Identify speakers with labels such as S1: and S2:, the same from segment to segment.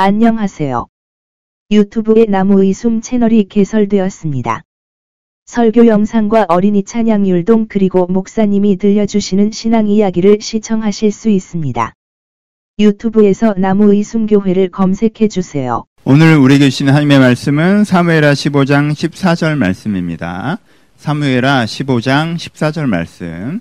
S1: 안녕하세요. 유튜브의 나무의 숨 채널이 개설되었습니다. 설교 영상과 어린이 찬양 율동 그리고 목사님이 들려주시는 신앙 이야기를 시청하실 수 있습니다. 유튜브에서 나무의 숨교회를 검색해 주세요.
S2: 오늘 우리에게 주신 하나님의 말씀은 사무엘하 15장 14절 말씀입니다. 사무엘하 15장 14절 말씀.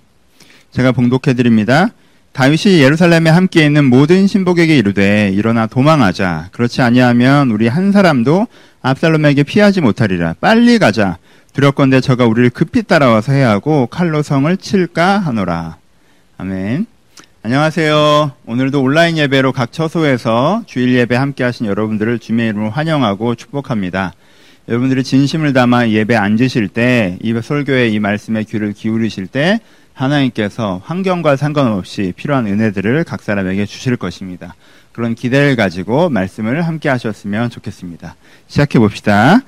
S2: 제가 봉독해 드립니다. 다윗이 예루살렘에 함께 있는 모든 신복에게 이르되 일어나 도망하자. 그렇지 아니하면 우리 한 사람도 압살롬에게 피하지 못하리라. 빨리 가자. 두렵건대 저가 우리를 급히 따라와서 해하고 칼로 성을 칠까 하노라. 아멘. 안녕하세요. 오늘도 온라인 예배로 각 처소에서 주일 예배 함께 하신 여러분들을 주님의 이름으로 환영하고 축복합니다. 여러분들이 진심을 담아 예배 앉으실 때, 이 설교의 이 말씀에 귀를 기울이실 때, 하나님께서 환경과 상관없이 필요한 은혜들을 각 사람에게 주실 것입니다. 그런 기대를 가지고 말씀을 함께 하셨으면 좋겠습니다. 시작해 봅시다.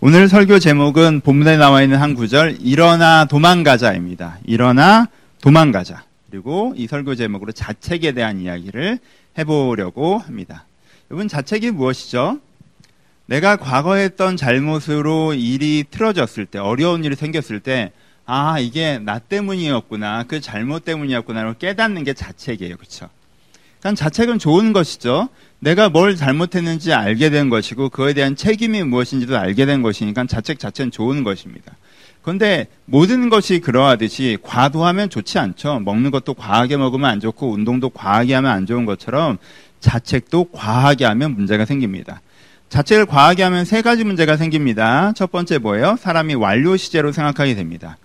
S2: 오늘 설교 제목은 본문에 나와 있는 한 구절, 일어나 도망가자입니다. 일어나 도망가자. 그리고 이 설교 제목으로 자책에 대한 이야기를 해보려고 합니다. 여러분, 자책이 무엇이죠? 내가 과거에 했던 잘못으로 일이 틀어졌을 때, 어려운 일이 생겼을 때, 아, 이게 나 때문이었구나. 그 잘못 때문이었구나를 깨닫는 게 자책이에요. 그렇죠? 그러니까 자책은 좋은 것이죠. 내가 뭘 잘못했는지 알게 된 것이고 그거에 대한 책임이 무엇인지도 알게 된 것이니까 자책 자체는 좋은 것입니다. 그런데 모든 것이 그러하듯이 과도하면 좋지 않죠. 먹는 것도 과하게 먹으면 안 좋고 운동도 과하게 하면 안 좋은 것처럼 자책도 과하게 하면 문제가 생깁니다. 자책을 과하게 하면 세 가지 문제가 생깁니다. 첫 번째 뭐예요? 사람이 완료 시제로 생각하게 됩니다.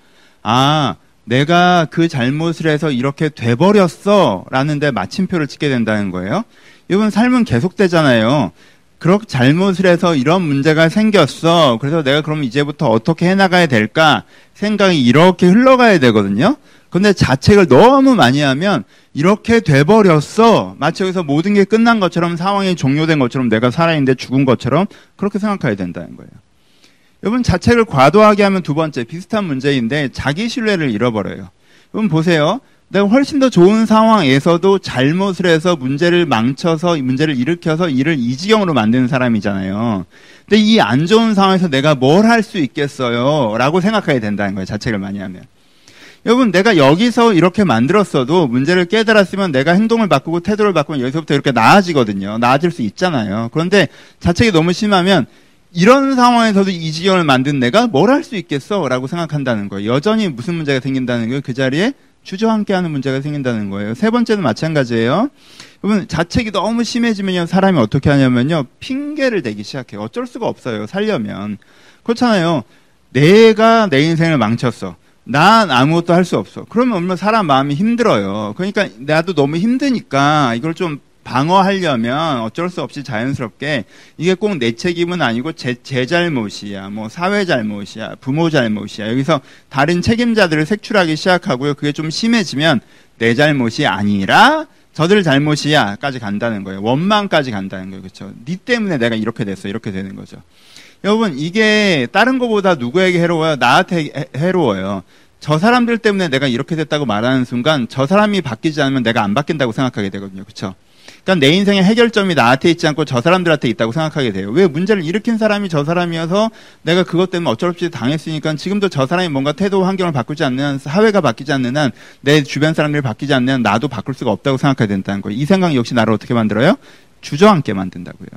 S2: 아, 내가 그 잘못을 해서 이렇게 돼버렸어. 라는데 마침표를 찍게 된다는 거예요. 이건 삶은 계속되잖아요. 그렇게 잘못을 해서 이런 문제가 생겼어. 그래서 내가 그럼 이제부터 어떻게 해나가야 될까? 생각이 이렇게 흘러가야 되거든요. 근데 자책을 너무 많이 하면 이렇게 돼버렸어. 마치 여기서 모든 게 끝난 것처럼 상황이 종료된 것처럼 내가 살아있는데 죽은 것처럼 그렇게 생각해야 된다는 거예요. 여러분 자책을 과도하게 하면 두 번째 비슷한 문제인데 자기 신뢰를 잃어버려요. 여러분 보세요. 내가 훨씬 더 좋은 상황에서도 잘못을 해서 문제를 망쳐서 문제를 일으켜서 일을 이 지경으로 만드는 사람이잖아요. 근데 이 안 좋은 상황에서 내가 뭘 할 수 있겠어요? 라고 생각해야 된다는 거예요. 자책을 많이 하면. 여러분, 내가 여기서 이렇게 만들었어도 문제를 깨달았으면 내가 행동을 바꾸고 태도를 바꾸면 여기서부터 이렇게 나아지거든요. 나아질 수 있잖아요. 그런데 자책이 너무 심하면 이런 상황에서도 이 지경을 만든 내가 뭘 할 수 있겠어? 라고 생각한다는 거예요. 여전히 무슨 문제가 생긴다는 거예요? 그 자리에 주저앉게 하는 문제가 생긴다는 거예요. 세 번째는 마찬가지예요. 여러분, 자책이 너무 심해지면요, 사람이 어떻게 하냐면요, 핑계를 대기 시작해요. 어쩔 수가 없어요, 살려면. 그렇잖아요. 내가 내 인생을 망쳤어. 난 아무것도 할 수 없어. 그러면 얼마나 사람 마음이 힘들어요. 그러니까 나도 너무 힘드니까 이걸 좀 방어하려면 어쩔 수 없이 자연스럽게 이게 꼭 내 책임은 아니고 제, 제 잘못이야, 뭐 사회 잘못이야, 부모 잘못이야. 여기서 다른 책임자들을 색출하기 시작하고요. 그게 좀 심해지면 내 잘못이 아니라 저들 잘못이야까지 간다는 거예요. 원망까지 간다는 거예요. 그렇죠? 네 때문에 내가 이렇게 됐어. 이렇게 되는 거죠. 여러분 이게 다른 것보다 누구에게 해로워요? 나한테 해로워요. 저 사람들 때문에 내가 이렇게 됐다고 말하는 순간 저 사람이 바뀌지 않으면 내가 안 바뀐다고 생각하게 되거든요. 그렇죠? 그러니까 내 인생의 해결점이 나한테 있지 않고 저 사람들한테 있다고 생각하게 돼요. 왜 문제를 일으킨 사람이 저 사람이어서 내가 그것 때문에 어쩔 수 없이 당했으니까 지금도 저 사람이 뭔가 태도 환경을 바꾸지 않는 한 사회가 바뀌지 않는 한 내 주변 사람들이 바뀌지 않는 한 나도 바꿀 수가 없다고 생각해야 된다는 거예요. 이 생각 역시 나를 어떻게 만들어요? 주저앉게 만든다고요.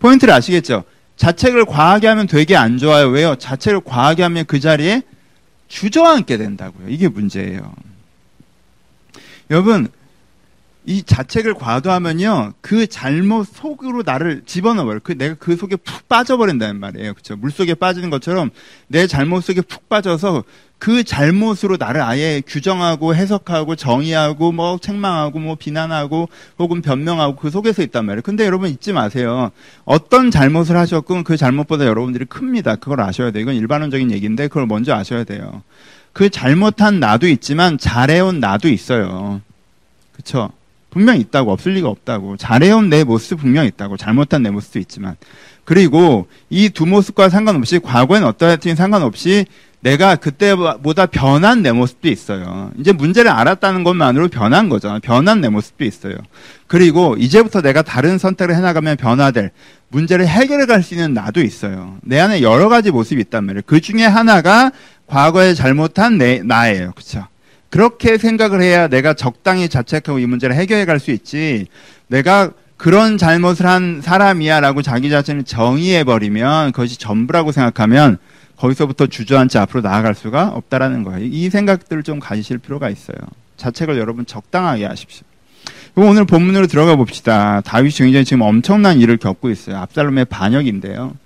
S2: 포인트를 아시겠죠? 자책을 과하게 하면 되게 안 좋아요. 왜요? 자책을 과하게 하면 그 자리에 주저앉게 된다고요. 이게 문제예요. 여러분, 이 자책을 과도하면요, 그 잘못 속으로 나를 집어넣어요. 그, 내가 그 속에 푹 빠져버린다는 말이에요. 그쵸? 물 속에 빠지는 것처럼 내 잘못 속에 푹 빠져서 그 잘못으로 나를 아예 규정하고 해석하고 정의하고 뭐 책망하고 뭐 비난하고 혹은 변명하고 그 속에서 있단 말이에요. 근데 여러분 잊지 마세요. 어떤 잘못을 하셨건 그 잘못보다 여러분들이 큽니다. 그걸 아셔야 돼요. 이건 일반론적인 얘기인데 그걸 먼저 아셔야 돼요. 그 잘못한 나도 있지만 잘해온 나도 있어요. 그쵸? 분명 있다고 없을 리가 없다고 잘해온 내 모습 분명 있다고 잘못한 내 모습도 있지만 그리고 이 두 모습과 상관없이 과거엔 어떠했든 상관없이 내가 그때보다 변한 내 모습도 있어요. 이제 문제를 알았다는 것만으로 변한 거죠. 변한 내 모습도 있어요. 그리고 이제부터 내가 다른 선택을 해나가면 변화될 문제를 해결해 갈 수 있는 나도 있어요. 내 안에 여러 가지 모습이 있단 말이에요. 그 중에 하나가 과거에 잘못한 내, 나예요. 그쵸? 그렇게 생각을 해야 내가 적당히 자책하고 이 문제를 해결해 갈 수 있지. 내가 그런 잘못을 한 사람이야라고 자기 자신을 정의해 버리면 그것이 전부라고 생각하면 거기서부터 주저앉지 앞으로 나아갈 수가 없다라는 거예요. 이 생각들을 좀 가지실 필요가 있어요. 자책을 여러분 적당하게 하십시오. 그럼 오늘 본문으로 들어가 봅시다. 다윗이 굉장히 지금 엄청난 일을 겪고 있어요. 압살롬의 반역인데요.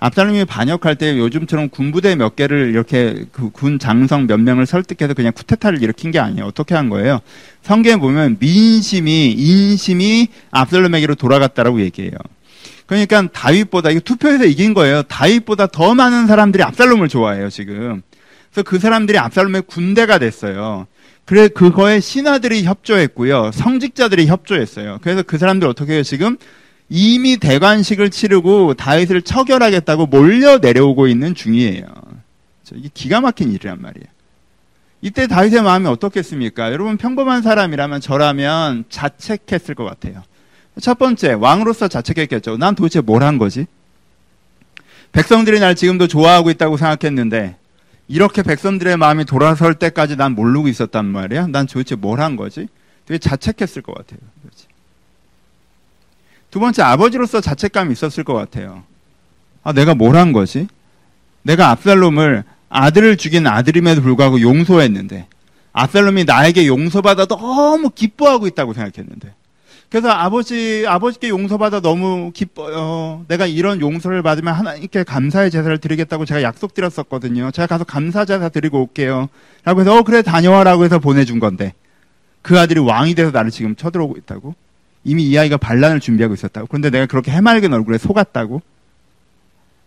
S2: 압살롬이 반역할 때 요즘처럼 군부대 몇 개를 이렇게 그 군 장성 몇 명을 설득해서 그냥 쿠데타를 일으킨 게 아니에요. 어떻게 한 거예요? 성경에 보면 민심이 인심이 압살롬에게로 돌아갔다라고 얘기해요. 그러니까 다윗보다 이거 투표에서 이긴 거예요. 다윗보다 더 많은 사람들이 압살롬을 좋아해요, 지금. 그래서 그 사람들이 압살롬의 군대가 됐어요. 그래 그거에 신하들이 협조했고요. 성직자들이 협조했어요. 그래서 그 사람들 어떻게 해요, 지금? 이미 대관식을 치르고 다윗을 처결하겠다고 몰려 내려오고 있는 중이에요. 이게 기가 막힌 일이란 말이에요. 이때 다윗의 마음이 어떻겠습니까? 여러분 평범한 사람이라면 저라면 자책했을 것 같아요. 첫 번째, 왕으로서 자책했겠죠. 난 도대체 뭘 한 거지? 백성들이 날 지금도 좋아하고 있다고 생각했는데, 이렇게 백성들의 마음이 돌아설 때까지 난 모르고 있었단 말이야? 난 도대체 뭘 한 거지? 되게 자책했을 것 같아요. 그렇지. 두 번째, 아버지로서 자책감이 있었을 것 같아요. 아, 내가 뭘 한 거지? 내가 압살롬을 아들을 죽인 아들임에도 불구하고 용서했는데, 압살롬이 나에게 용서받아 너무 기뻐하고 있다고 생각했는데, 그래서 아버지, 아버지께 용서받아 너무 기뻐요. 내가 이런 용서를 받으면 하나님께 감사의 제사를 드리겠다고 제가 약속드렸었거든요. 제가 가서 감사 제사 드리고 올게요. 라고 해서, 어, 그래, 다녀와라고 해서 보내준 건데, 그 아들이 왕이 돼서 나를 지금 쳐들어오고 있다고? 이미 이 아이가 반란을 준비하고 있었다고? 그런데 내가 그렇게 해맑은 얼굴에 속았다고?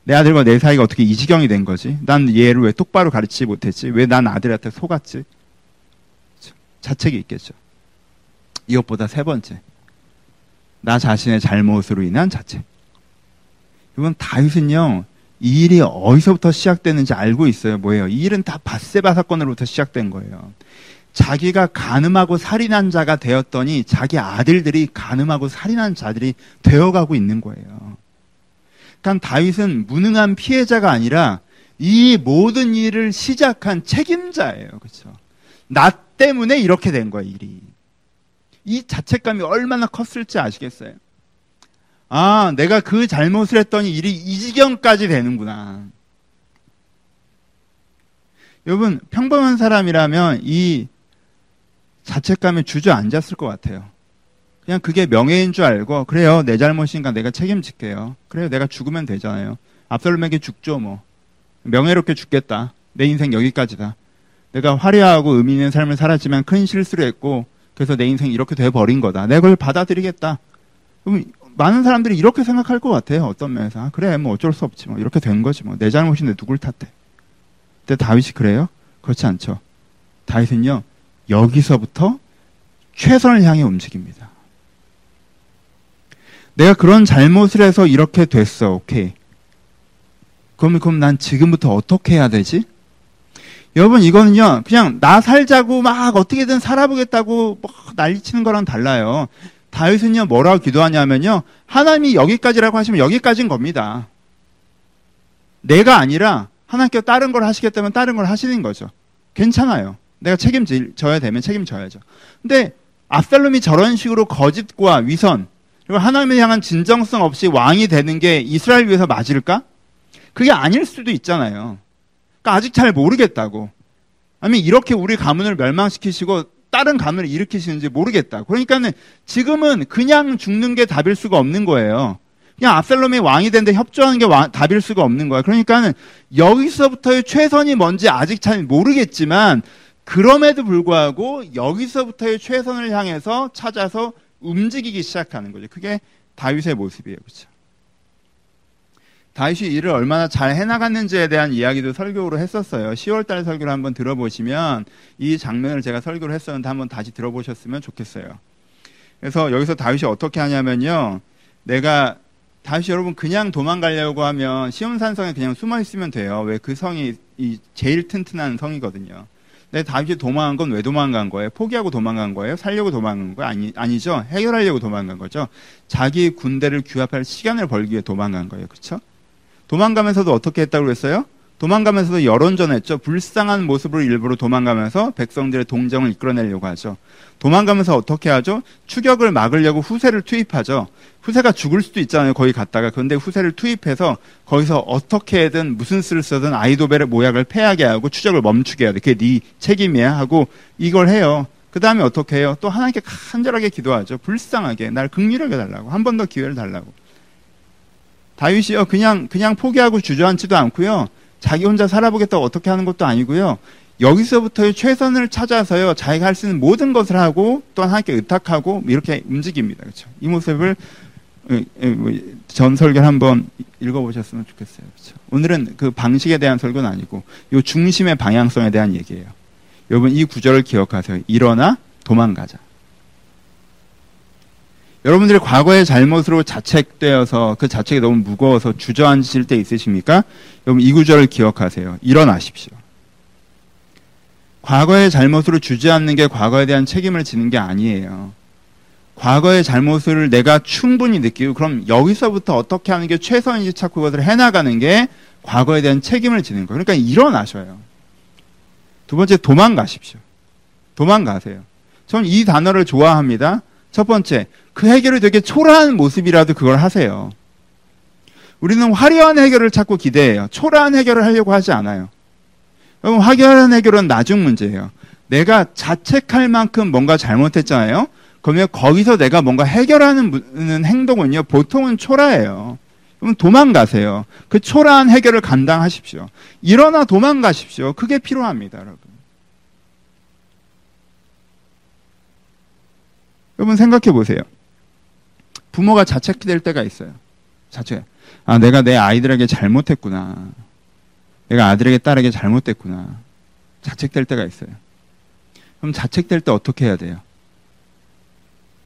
S2: 내 아들과 내 사이가 어떻게 이 지경이 된 거지? 난 얘를 왜 똑바로 가르치지 못했지? 왜 난 아들한테 속았지? 자책이 있겠죠. 이것보다 세 번째. 나 자신의 잘못으로 인한 자책. 이건 다윗은요, 이 일이 어디서부터 시작되는지 알고 있어요. 뭐예요? 이 일은 다 바세바 사건으로부터 시작된 거예요. 자기가 가늠하고 살인한 자가 되었더니 자기 아들들이 가늠하고 살인한 자들이 되어가고 있는 거예요. 그러니까 다윗은 무능한 피해자가 아니라 이 모든 일을 시작한 책임자예요. 그렇죠? 나 때문에 이렇게 된 거예요, 일이. 이 자책감이 얼마나 컸을지 아시겠어요? 아, 내가 그 잘못을 했더니 일이 이 지경까지 되는구나. 여러분, 평범한 사람이라면 이 자책감에 주저앉았을 것 같아요. 그냥 그게 명예인 줄 알고, 그래요, 내 잘못이니까 내가 책임질게요. 그래요, 내가 죽으면 되잖아요. 압살롬에게 죽죠, 뭐. 명예롭게 죽겠다. 내 인생 여기까지다. 내가 화려하고 의미 있는 삶을 살았지만 큰 실수를 했고, 그래서 내 인생이 이렇게 돼 버린 거다. 내가 그걸 받아들이겠다. 그럼 많은 사람들이 이렇게 생각할 것 같아요. 어떤 면에서. 아, 그래, 뭐 어쩔 수 없지. 뭐 이렇게 된 거지. 뭐 내 잘못인데 누굴 탓해. 근데 다윗이 그래요? 그렇지 않죠. 다윗은요, 여기서부터 최선을 향해 움직입니다. 내가 그런 잘못을 해서 이렇게 됐어. 오케이. 그럼, 그럼 난 지금부터 어떻게 해야 되지? 여러분 이거는요 그냥 나 살자고 막 어떻게든 살아보겠다고 막 난리치는 거랑 달라요. 다윗은요 뭐라고 기도하냐면요 하나님이 여기까지라고 하시면 여기까지인 겁니다. 내가 아니라 하나님께 다른 걸 하시겠다면 다른 걸 하시는 거죠. 괜찮아요. 내가 책임져야 되면 책임져야죠. 근데 압살롬이 저런 식으로 거짓과 위선 그리고 하나님을 향한 진정성 없이 왕이 되는 게 이스라엘 위해서 맞을까? 그게 아닐 수도 있잖아요. 그러니까 아직 잘 모르겠다고. 아니면 이렇게 우리 가문을 멸망시키시고 다른 가문을 일으키시는지 모르겠다. 그러니까는 지금은 그냥 죽는 게 답일 수가 없는 거예요. 그냥 압살롬이 왕이 되는데 협조하는 게 왕, 답일 수가 없는 거예요. 그러니까는 여기서부터의 최선이 뭔지 아직 잘 모르겠지만 그럼에도 불구하고 여기서부터의 최선을 향해서 찾아서 움직이기 시작하는 거죠. 그게 다윗의 모습이에요. 그렇죠? 다윗이 일을 얼마나 잘 해나갔는지에 대한 이야기도 설교로 했었어요. 10월달 설교를 한번 들어보시면 이 장면을 제가 설교를 했었는데 한번 다시 들어보셨으면 좋겠어요. 그래서 여기서 다윗이 어떻게 하냐면요. 내가 다윗이 여러분 그냥 도망가려고 하면 시온산성에 그냥 숨어 있으면 돼요. 왜 그 성이 이 제일 튼튼한 성이거든요. 근데 다윗이 도망간 건왜 도망간 거예요? 포기하고 도망간 거예요? 살려고 도망간 거예요? 아니, 아니죠. 해결하려고 도망간 거죠. 자기 군대를 규합할 시간을 벌기 위해 도망간 거예요. 그렇죠? 도망가면서도 어떻게 했다고 그랬어요? 도망가면서도 여론전했죠. 불쌍한 모습으로 일부러 도망가면서 백성들의 동정을 이끌어내려고 하죠. 도망가면서 어떻게 하죠? 추격을 막으려고 후세를 투입하죠. 후세가 죽을 수도 있잖아요. 거기 갔다가. 그런데 후세를 투입해서 거기서 어떻게든 무슨 수를 쓰든 아이도벨의 모약을 패하게 하고 추적을 멈추게 해야 돼. 그게 네 책임이야 하고 이걸 해요. 그 다음에 어떻게 해요? 또 하나님께 간절하게 기도하죠. 불쌍하게 날 극률하게 달라고 한 번 더 기회를 달라고. 다윗이요 그냥 그냥 포기하고 주저앉지도 않고요. 자기 혼자 살아보겠다고 어떻게 하는 것도 아니고요. 여기서부터의 최선을 찾아서요. 자기가 할 수 있는 모든 것을 하고 또 하나님께 의탁하고 이렇게 움직입니다. 그렇죠? 이 모습을 뭐전 설교를 한번 읽어보셨으면 좋겠어요. 그렇죠? 오늘은 그 방식에 대한 설교는 아니고 이 중심의 방향성에 대한 얘기예요. 여러분 이 구절을 기억하세요. 일어나 도망가자. 여러분들이 과거의 잘못으로 자책되어서 그 자책이 너무 무거워서 주저앉으실 때 있으십니까? 여러분 이 구절을 기억하세요. 일어나십시오. 과거의 잘못으로 주저앉는 게 과거에 대한 책임을 지는 게 아니에요. 과거의 잘못을 내가 충분히 느끼고 그럼 여기서부터 어떻게 하는 게 최선인지 찾고 그것을 해나가는 게 과거에 대한 책임을 지는 거예요. 그러니까 일어나셔요. 두 번째 도망가십시오. 도망가세요. 저는 이 단어를 좋아합니다. 첫 번째, 그 해결이 되게 초라한 모습이라도 그걸 하세요. 우리는 화려한 해결을 찾고 기대해요. 초라한 해결을 하려고 하지 않아요. 여러분, 화려한 해결은 나중 문제예요. 내가 자책할 만큼 뭔가 잘못했잖아요. 그러면 거기서 내가 뭔가 해결하는 행동은요, 보통은 초라해요. 그럼 도망가세요. 그 초라한 해결을 감당하십시오. 일어나 도망가십시오. 그게 필요합니다, 여러분. 여러분 생각해 보세요. 부모가 자책될 때가 있어요. 자책. 아, 내가 내 아이들에게 잘못했구나. 내가 아들에게 딸에게 잘못됐구나. 자책될 때가 있어요. 그럼 자책될 때 어떻게 해야 돼요?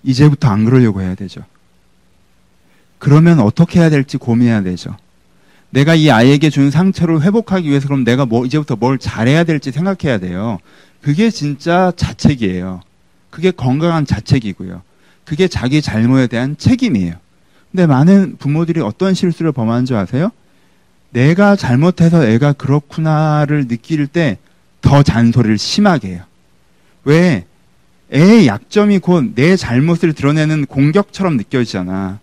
S2: 이제부터 안 그러려고 해야 되죠. 그러면 어떻게 해야 될지 고민해야 되죠. 내가 이 아이에게 준 상처를 회복하기 위해서 그럼 내가 뭐 이제부터 뭘 잘해야 될지 생각해야 돼요. 그게 진짜 자책이에요. 그게 건강한 자책이고요. 그게 자기 잘못에 대한 책임이에요. 근데 많은 부모들이 어떤 실수를 범하는 줄 아세요? 내가 잘못해서 애가 그렇구나를 느낄 때 더 잔소리를 심하게 해요. 왜? 애의 약점이 곧 내 잘못을 드러내는 공격처럼 느껴지잖아.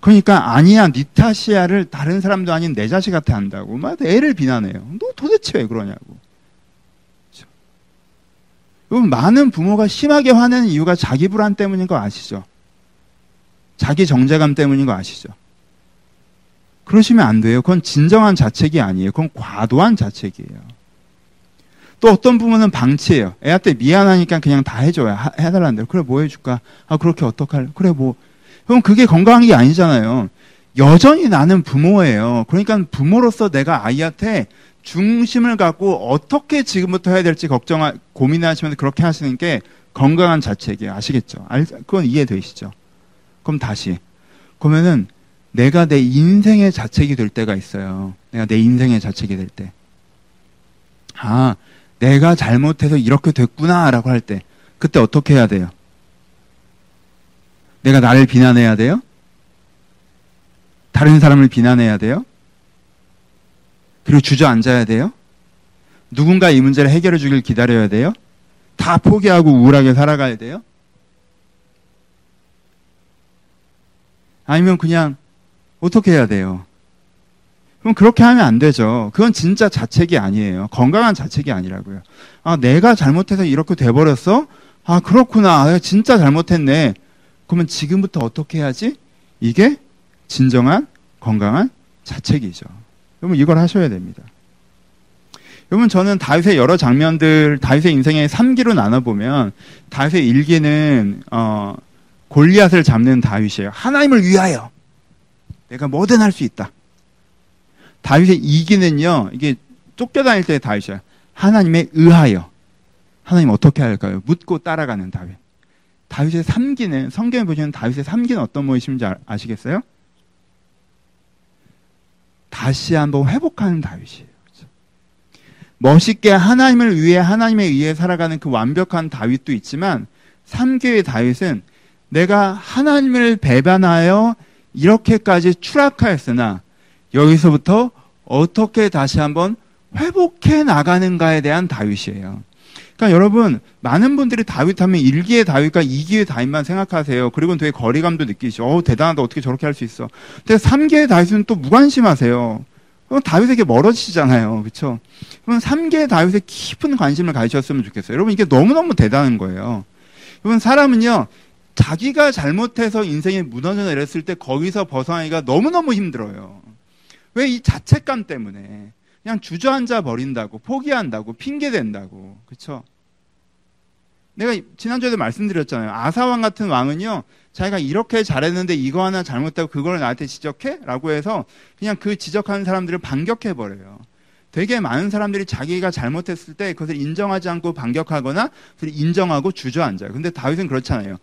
S2: 그러니까 아니야 니 탓이야를 다른 사람도 아닌 내 자식한테 한다고 막 애를 비난해요. 너 도대체 왜 그러냐고. 여러분 많은 부모가 심하게 화내는 이유가 자기 불안 때문인 거 아시죠? 자기 정제감 때문인 거 아시죠? 그러시면 안 돼요. 그건 진정한 자책이 아니에요. 그건 과도한 자책이에요. 또 어떤 부모는 방치해요. 애한테 미안하니까 그냥 다 해줘요. 해달라는 대로. 그래, 뭐 해줄까? 아, 그렇게 어떡할? 그래, 뭐. 그럼 그게 건강한 게 아니잖아요. 여전히 나는 부모예요. 그러니까 부모로서 내가 아이한테 중심을 갖고 어떻게 지금부터 해야 될지 걱정, 고민하시면서 그렇게 하시는 게 건강한 자책이에요. 아시겠죠? 그건 이해되시죠? 그럼 다시. 그러면은 내가 내 인생의 자책이 될 때가 있어요. 내가 내 인생의 자책이 될 때. 아, 내가 잘못해서 이렇게 됐구나라고 할 때, 그때 어떻게 해야 돼요? 내가 나를 비난해야 돼요? 다른 사람을 비난해야 돼요? 그리고 주저앉아야 돼요? 누군가 이 문제를 해결해 주길 기다려야 돼요? 다 포기하고 우울하게 살아가야 돼요? 아니면 그냥 어떻게 해야 돼요? 그럼 그렇게 하면 안 되죠. 그건 진짜 자책이 아니에요. 건강한 자책이 아니라고요. 아, 내가 잘못해서 이렇게 돼버렸어? 아, 그렇구나. 아, 진짜 잘못했네. 그러면 지금부터 어떻게 해야지? 이게 진정한 건강한 자책이죠. 여러분 이걸 하셔야 됩니다. 여러분 저는 다윗의 여러 장면들 다윗의 인생의 3기로 나눠 보면 다윗의 일기는 어, 골리앗을 잡는 다윗이에요. 하나님을 위하여 내가 뭐든 할 수 있다. 다윗의 이기는요 이게 쫓겨다닐 때 다윗이에요. 하나님에 의하여 하나님 어떻게 할까요? 묻고 따라가는 다윗. 다윗의 3기는 성경에 보시면 다윗의 3기는 어떤 모습인지 아시겠어요? 다시 한번 회복하는 다윗이에요. 그렇죠? 멋있게 하나님을 위해 하나님에 의해 살아가는 그 완벽한 다윗도 있지만 3교의 다윗은 내가 하나님을 배반하여 이렇게까지 추락하였으나 여기서부터 어떻게 다시 한번 회복해 나가는가에 대한 다윗이에요. 그러니까 여러분 많은 분들이 다윗 하면 1기의 다윗과 2기의 다윗만 생각하세요. 그리고 되게 거리감도 느끼시죠. 어 대단하다 어떻게 저렇게 할 수 있어. 근데 3기의 다윗은 또 무관심하세요. 그럼 다윗에게 멀어지잖아요. 그렇죠? 그럼 3기의 다윗에 깊은 관심을 가지셨으면 좋겠어요. 여러분 이게 너무너무 대단한 거예요. 여러분 사람은요. 자기가 잘못해서 인생이 무너져 내렸을 때 거기서 벗어나기가 너무너무 힘들어요. 왜 이 자책감 때문에 그냥 주저앉아 버린다고 포기한다고 핑계 댄다고 그렇죠? 내가 지난주에도 말씀드렸잖아요. 아사왕 같은 왕은요. 자기가 이렇게 잘했는데 이거 하나 잘못하고 그걸 나한테 지적해? 라고 해서 그냥 그 지적하는 사람들을 반격해 버려요. 되게 많은 사람들이 자기가 잘못했을 때 그것을 인정하지 않고 반격하거나 그걸 인정하고 주저앉아요. 근데 다윗은 그렇잖아요.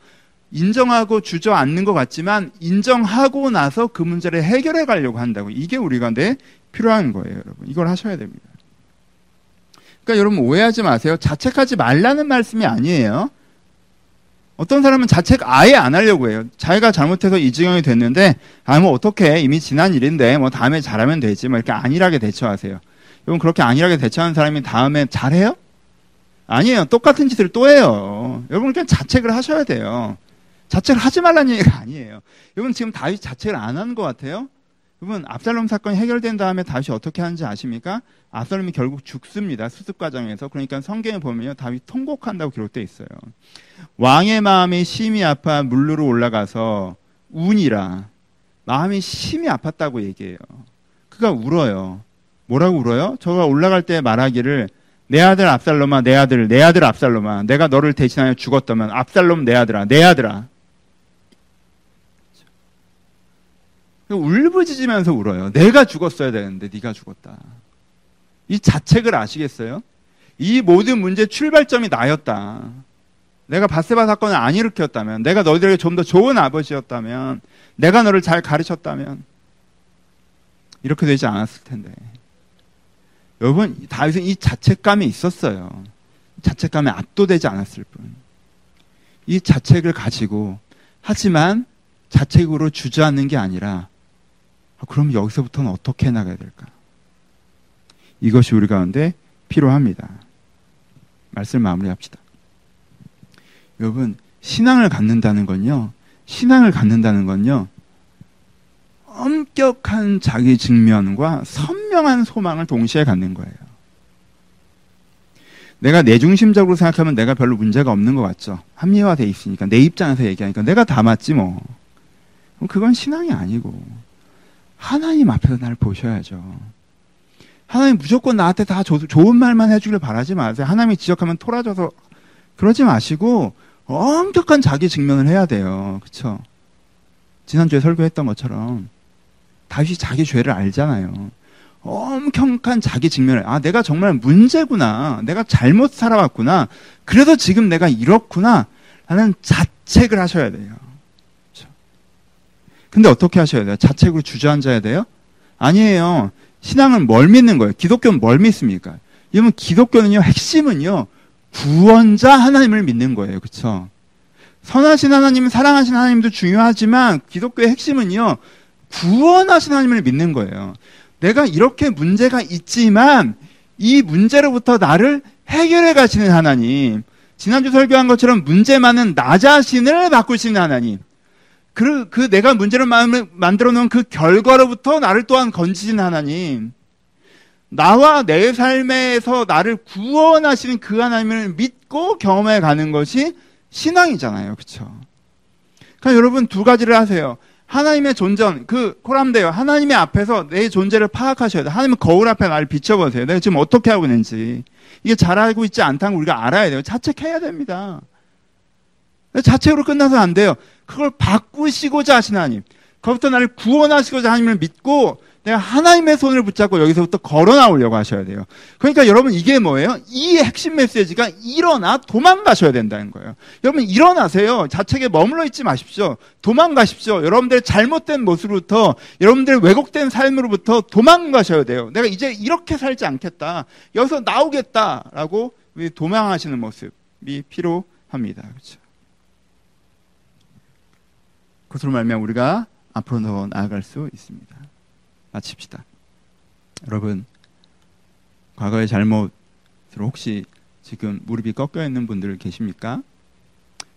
S2: 인정하고 주저앉는 것 같지만 인정하고 나서 그 문제를 해결해 가려고 한다고. 이게 우리가 내 필요한 거예요, 여러분. 이걸 하셔야 됩니다. 그러니까 여러분 오해하지 마세요. 자책하지 말라는 말씀이 아니에요. 어떤 사람은 자책 아예 안 하려고 해요. 자기가 잘못해서 이 지경이 됐는데, 아, 뭐, 어떻게, 이미 지난 일인데, 뭐, 다음에 잘하면 되지. 뭐, 이렇게 안일하게 대처하세요. 여러분, 그렇게 안일하게 대처하는 사람이 다음에 잘해요? 아니에요. 똑같은 짓을 또 해요. 여러분, 그냥 자책을 하셔야 돼요. 자책을 하지 말라는 얘기가 아니에요. 여러분, 지금 다윗 자책을 안 하는 것 같아요? 여러분, 압살롬 사건이 해결된 다음에 다윗이 어떻게 하는지 아십니까? 압살롬이 결국 죽습니다. 수습 과정에서. 그러니까 성경에 보면요. 다윗 통곡한다고 기록되어 있어요. 왕의 마음이 심히 아파 물루로 올라가서 운이라 마음이 심히 아팠다고 얘기해요. 그가 울어요. 뭐라고 울어요? 저가 올라갈 때 말하기를 내 아들 압살롬아 내 아들 내 아들 압살롬아 내가 너를 대신하여 죽었다면 압살롬 내 아들아 내 아들아 울부짖으면서 울어요. 내가 죽었어야 되는데 네가 죽었다. 이 자책을 아시겠어요? 이 모든 문제 출발점이 나였다. 내가 바세바 사건을 안 일으켰다면, 내가 너희들에게 좀 더 좋은 아버지였다면, 내가 너를 잘 가르쳤다면, 이렇게 되지 않았을 텐데. 여러분, 다윗은 이 자책감이 있었어요. 자책감에 압도되지 않았을 뿐. 이 자책을 가지고, 하지만 자책으로 주저앉는 게 아니라, 아, 그럼 여기서부터는 어떻게 나가야 될까? 이것이 우리 가운데 필요합니다. 말씀 마무리합시다. 여러분, 신앙을 갖는다는 건요, 신앙을 갖는다는 건요, 엄격한 자기 직면과 선명한 소망을 동시에 갖는 거예요. 내가 내중심적으로 생각하면 내가 별로 문제가 없는 것 같죠. 합리화돼 있으니까 내 입장에서 얘기하니까 내가 다 맞지 뭐. 그건 신앙이 아니고 하나님 앞에서 날 보셔야죠. 하나님 무조건 나한테 다 조, 좋은 말만 해주길 바라지 마세요. 하나님이 지적하면 토라져서 그러지 마시고 엄격한 자기 직면을 해야 돼요. 그쵸? 지난주에 설교했던 것처럼 다윗이 자기 죄를 알잖아요. 엄격한 자기 직면을 아 내가 정말 문제구나. 내가 잘못 살아왔구나. 그래서 지금 내가 이렇구나. 라는 자책을 하셔야 돼요. 근데 어떻게 하셔야 돼요? 자책으로 주저앉아야 돼요? 아니에요. 신앙은 뭘 믿는 거예요? 기독교는 뭘 믿습니까? 여러분 기독교는요 핵심은요 구원자 하나님을 믿는 거예요. 그렇죠? 선하신 하나님, 사랑하신 하나님도 중요하지만 기독교의 핵심은요. 구원하신 하나님을 믿는 거예요. 내가 이렇게 문제가 있지만 이 문제로부터 나를 해결해 가시는 하나님. 지난주 설교한 것처럼 문제 많은 나 자신을 바꾸시는 하나님. 그, 그 내가 문제를 만들어 놓은 그 결과로부터 나를 또한 건지신 하나님. 나와 내 삶에서 나를 구원하시는 그 하나님을 믿고 경험해 가는 것이 신앙이잖아요. 그쵸? 그러니까 여러분 두 가지를 하세요. 하나님의 존전, 그, 코람데요. 하나님의 앞에서 내 존재를 파악하셔야 돼요. 하나님은 거울 앞에 나를 비춰보세요. 내가 지금 어떻게 하고 있는지. 이게 잘 알고 있지 않다는 걸 우리가 알아야 돼요. 자책해야 됩니다. 자책으로 끝나서 안 돼요. 그걸 바꾸시고자 하신 하나님. 거기부터 나를 구원하시고자 하나님을 믿고 내가 하나님의 손을 붙잡고 여기서부터 걸어 나오려고 하셔야 돼요. 그러니까 여러분 이게 뭐예요? 이 핵심 메시지가 일어나 도망가셔야 된다는 거예요. 여러분 일어나세요. 자책에 머물러 있지 마십시오. 도망가십시오. 여러분들 잘못된 모습으로부터 여러분들 왜곡된 삶으로부터 도망가셔야 돼요. 내가 이제 이렇게 살지 않겠다. 여기서 나오겠다라고 도망하시는 모습이 필요합니다. 그렇죠? 그것으로 말미암아 우리가 앞으로 더 나아갈 수 있습니다. 마칩시다. 여러분, 과거의 잘못으로 혹시 지금 무릎이 꺾여 있는 분들 계십니까?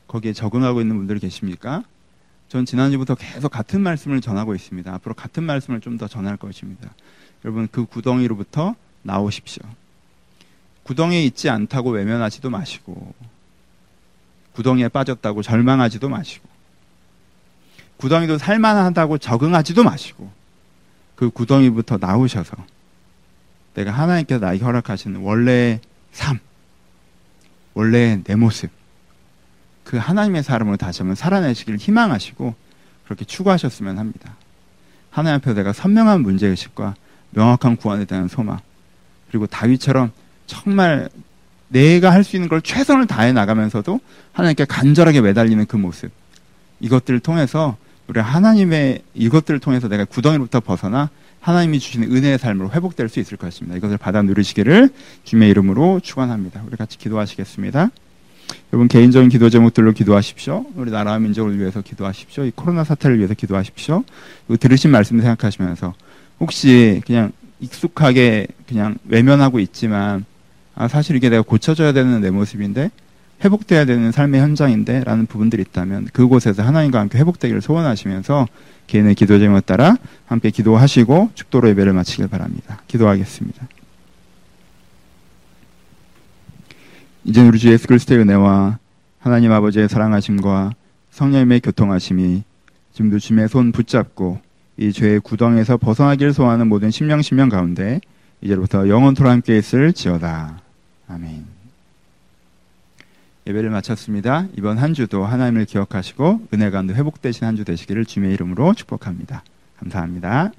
S2: 거기에 적응하고 있는 분들 계십니까? 전 지난주부터 계속 같은 말씀을 전하고 있습니다. 앞으로 같은 말씀을 좀 더 전할 것입니다. 여러분, 그 구덩이로부터 나오십시오. 구덩이에 있지 않다고 외면하지도 마시고, 구덩이에 빠졌다고 절망하지도 마시고, 구덩이도 살만하다고 적응하지도 마시고, 그 구덩이부터 나오셔서 내가 하나님께서 나에게 허락하시는 원래의 삶, 원래의 내 모습, 그 하나님의 사람으로 다시 한번 살아내시기를 희망하시고 그렇게 추구하셨으면 합니다. 하나님 앞에 내가 선명한 문제의식과 명확한 구원에 대한 소망, 그리고 다윗처럼 정말 내가 할 수 있는 걸 최선을 다해 나가면서도 하나님께 간절하게 매달리는 그 모습, 이것들을 통해서 우리 하나님의 이것들을 통해서 내가 구덩이로부터 벗어나 하나님이 주시는 은혜의 삶으로 회복될 수 있을 것입니다. 이것을 받아 누리시기를 주님의 이름으로 축원합니다. 우리 같이 기도하시겠습니다. 여러분 개인적인 기도 제목들로 기도하십시오. 우리 나라와 민족을 위해서 기도하십시오. 이 코로나 사태를 위해서 기도하십시오. 들으신 말씀 생각하시면서 혹시 그냥 익숙하게 그냥 외면하고 있지만 아 사실 이게 내가 고쳐져야 되는 내 모습인데 회복돼야 되는 삶의 현장인데 라는 부분들이 있다면 그곳에서 하나님과 함께 회복되기를 소원하시면서 개인의 기도 제목에 따라 함께 기도하시고 축도로 예배를 마치길 바랍니다. 기도하겠습니다. 이제 우리 주 예수 그리스도의 은혜와 하나님 아버지의 사랑하심과 성령님의 교통하심이 지금도 주님의 손 붙잡고 이 죄의 구덩에서 벗어나기를 소원하는 모든 심령 심령 가운데 이제부터 영원토록 함께 있을 지어다. 아멘. 예배를 마쳤습니다. 이번 한 주도 하나님을 기억하시고 은혜 가운데 회복되신 한 주 되시기를 주님의 이름으로 축복합니다. 감사합니다.